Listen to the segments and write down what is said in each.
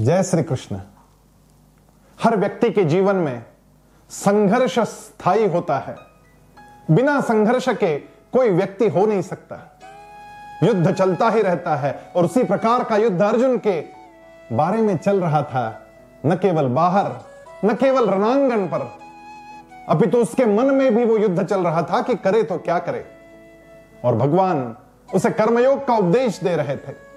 जय श्री कृष्ण। हर व्यक्ति के जीवन में संघर्ष स्थायी होता है। बिना संघर्ष के कोई व्यक्ति हो नहीं सकता। युद्ध चलता ही रहता है और उसी प्रकार का युद्ध अर्जुन के बारे में चल रहा था। न केवल बाहर, न केवल रणांगण पर। अभी तो उसके मन में भी वो युद्ध चल रहा था कि करे तो क्या करे। और भगवान उसे कर्मयोग का उपदेश दे रहे थे।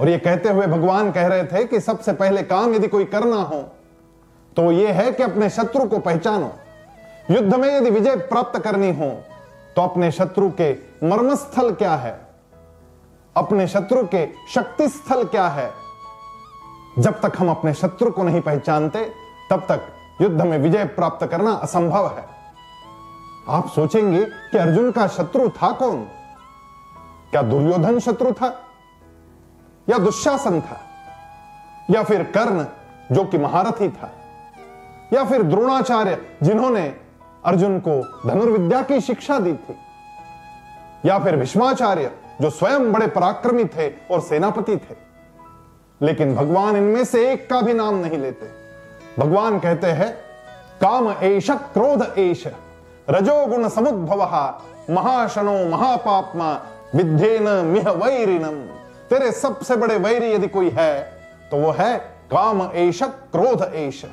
और ये कहते हुए भगवान कह रहे थे कि सबसे पहले काम यदि कोई करना हो तो ये है कि अपने शत्रु को पहचानो। युद्ध में यदि विजय प्राप्त करनी हो तो अपने शत्रु के मर्मस्थल क्या है? अपने शत्रु के शक्ति स्थल क्या है? जब तक हम अपने शत्रु को नहीं पहचानते, तब तक युद्ध में विजय प्राप्त करना असंभव है। आप सोचेंगे कि अर्जुन का शत्रु था कौन? क्या दुर्योधन शत्रु था? या दुशासन था, या फिर कर्ण, जो कि महारथी था, या फिर द्रोणाचार्य, जिन्होंने अर्जुन को धनुर्विद्या की शिक्षा दी थी, या फिर भीष्माचार्य, जो स्वयं बड़े पराक्रमी थे और सेनापति थे। लेकिन भगवान इनमें से एक का भी नाम नहीं लेते। भगवान कहते हैं, काम एश क्रोध एश रजोगुण समुद्भव, महाशनो महापापमा विद्येन मिह वैरिणम तेरे सबसे बड़े वैरी यदि कोई है तो वो है काम एश क्रोध एश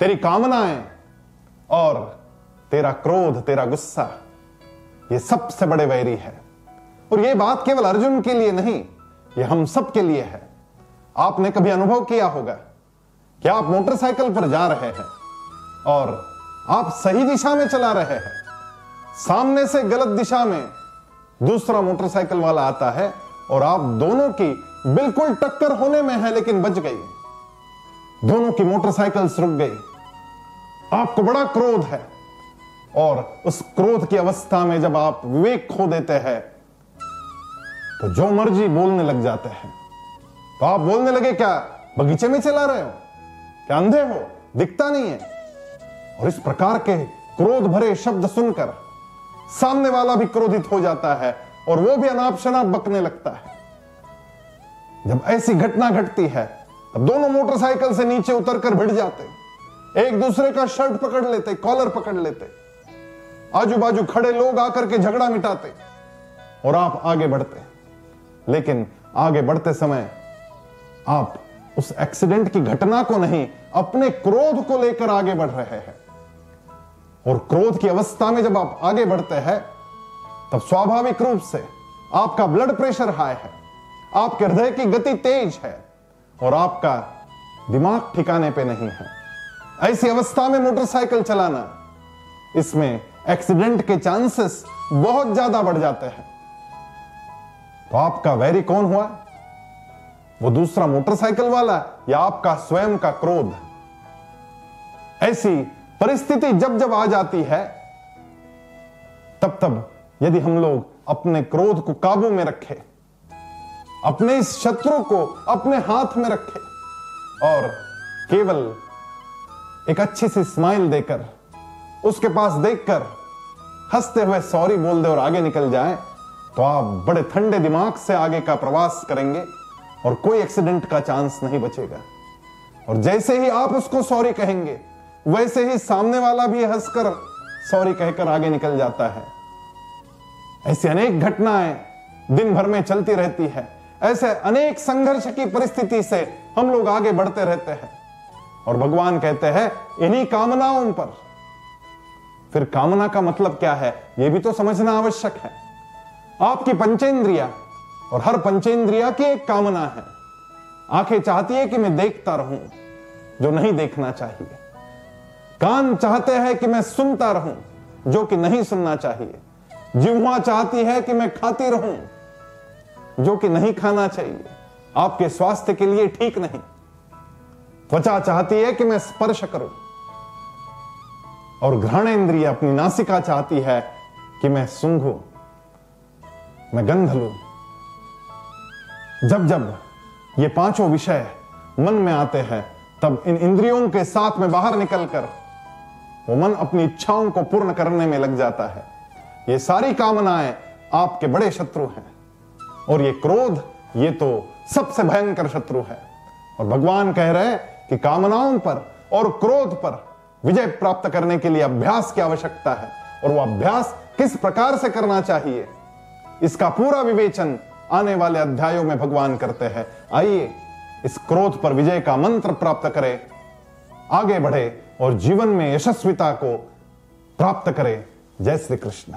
तेरी कामनाएँ और तेरा क्रोध, तेरा गुस्सा, ये सबसे बड़े वैरी है। और ये बात केवल अर्जुन के लिए नहीं, ये हम सब के लिए है। आपने कभी अनुभव किया होगा कि आप मोटरसाइकिल पर जा रहे हैं और आप सही दिशा में चला रहे हैं। सामने से गलत दिशा में दूसरा मोटरसाइकिल वाला आता है और आप दोनों की बिल्कुल टक्कर होने में है, लेकिन बच गई। दोनों की मोटरसाइकिल्स रुक गई। आपको बड़ा क्रोध है। और उस क्रोध की अवस्था में जब आप विवेक खो देते हैं तो जो मर्ज़ी बोलने लग जाते हैं। तो आप बोलने लगे, क्या बगीचे में चला रहे हो? क्या अंधे हो? दिखता नहीं है। और इस प्रकार के क्रोध भरे शब्द सुनकर सामने वाला भी क्रोधित हो जाता है। और वो भी अनाप शनाप बकने लगता है। जब ऐसी घटना घटती है, तब दोनों मोटरसाइकिल से नीचे उतरकर भिड़ जाते एक दूसरे का शर्ट पकड़ लेते, कॉलर पकड़ लेते। आजू बाजू खड़े लोग आकर के झगड़ा मिटाते और आप आगे बढ़ते लेकिन आगे बढ़ते समय आप उस एक्सीडेंट की घटना को नहीं, अपने क्रोध को लेकर आगे बढ़ रहे हैं। और क्रोध की अवस्था में जब आप आगे बढ़ते हैं तब स्वाभाविक रूप से आपका ब्लड प्रेशर हाई है, आपके हृदय की गति तेज है और आपका दिमाग ठिकाने पे नहीं है। ऐसी अवस्था में मोटरसाइकिल चलाना, इसमें एक्सीडेंट के चांसेस बहुत ज़्यादा बढ़ जाते हैं। तो आपका वैरी कौन हुआ? वो दूसरा मोटरसाइकिल वाला या आपका स्वयं का क्रोध? ऐसी परिस्थिति जब जब आ जाती है, तब तब यदि हम लोग अपने क्रोध को काबू में रखें, अपने इस शत्रु को अपने हाथ में रखें और केवल एक अच्छी सी स्माइल देकर, उसके पास देखकर हँसते हुए सॉरी बोल दे और आगे निकल जाए तो आप बड़े ठंडे दिमाग से आगे का प्रवास करेंगे और कोई एक्सीडेंट का चांस नहीं बचेगा। और जैसे ही आप उसको सॉरी कहेंगे, वैसे ही सामने वाला भी हंसकर सॉरी कहकर आगे निकल जाता है। ऐसी अनेक घटनाएँ दिन भर में चलती रहती है। ऐसे अनेक संघर्ष की परिस्थिति से हम लोग आगे बढ़ते रहते हैं। और भगवान कहते हैं, इन्हीं कामनाओं पर। फिर कामना का मतलब क्या है यह भी तो समझना आवश्यक है। आपकी पंचेंद्रिया, और हर पंचेंद्रिया की एक कामना है। आँखें चाहती है कि मैं देखता रहूँ, जो नहीं देखना चाहिए। कान चाहते हैं कि मैं सुनता रहूँ, जो कि नहीं सुनना चाहिए। जिह्वा चाहती है कि मैं खाती रहूँ, जो कि नहीं खाना चाहिए। आपके स्वास्थ्य के लिए ठीक नहीं। त्वचा चाहती है कि मैं स्पर्श करूँ। और घृण इंद्रिय अपनी नासिका चाहती है कि मैं सूंघू, मैं गंध लू। जब जब ये पाँचों विषय मन में आते हैं, तब इन इंद्रियों के साथ में बाहर निकलकर वो मन अपनी इच्छाओं को पूर्ण करने में लग जाता है। ये सारी कामनाएँ आपके बड़े शत्रु हैं। और ये क्रोध, ये तो सबसे भयंकर शत्रु है। और भगवान कह रहे हैं कि कामनाओं पर और क्रोध पर विजय प्राप्त करने के लिए अभ्यास की आवश्यकता है। और वह अभ्यास किस प्रकार से करना चाहिए, इसका पूरा विवेचन आने वाले अध्यायों में भगवान करते हैं। आइए, इस क्रोध पर विजय का मंत्र प्राप्त करें, आगे बढ़े और जीवन में यशस्विता को प्राप्त करें। जय श्री कृष्ण।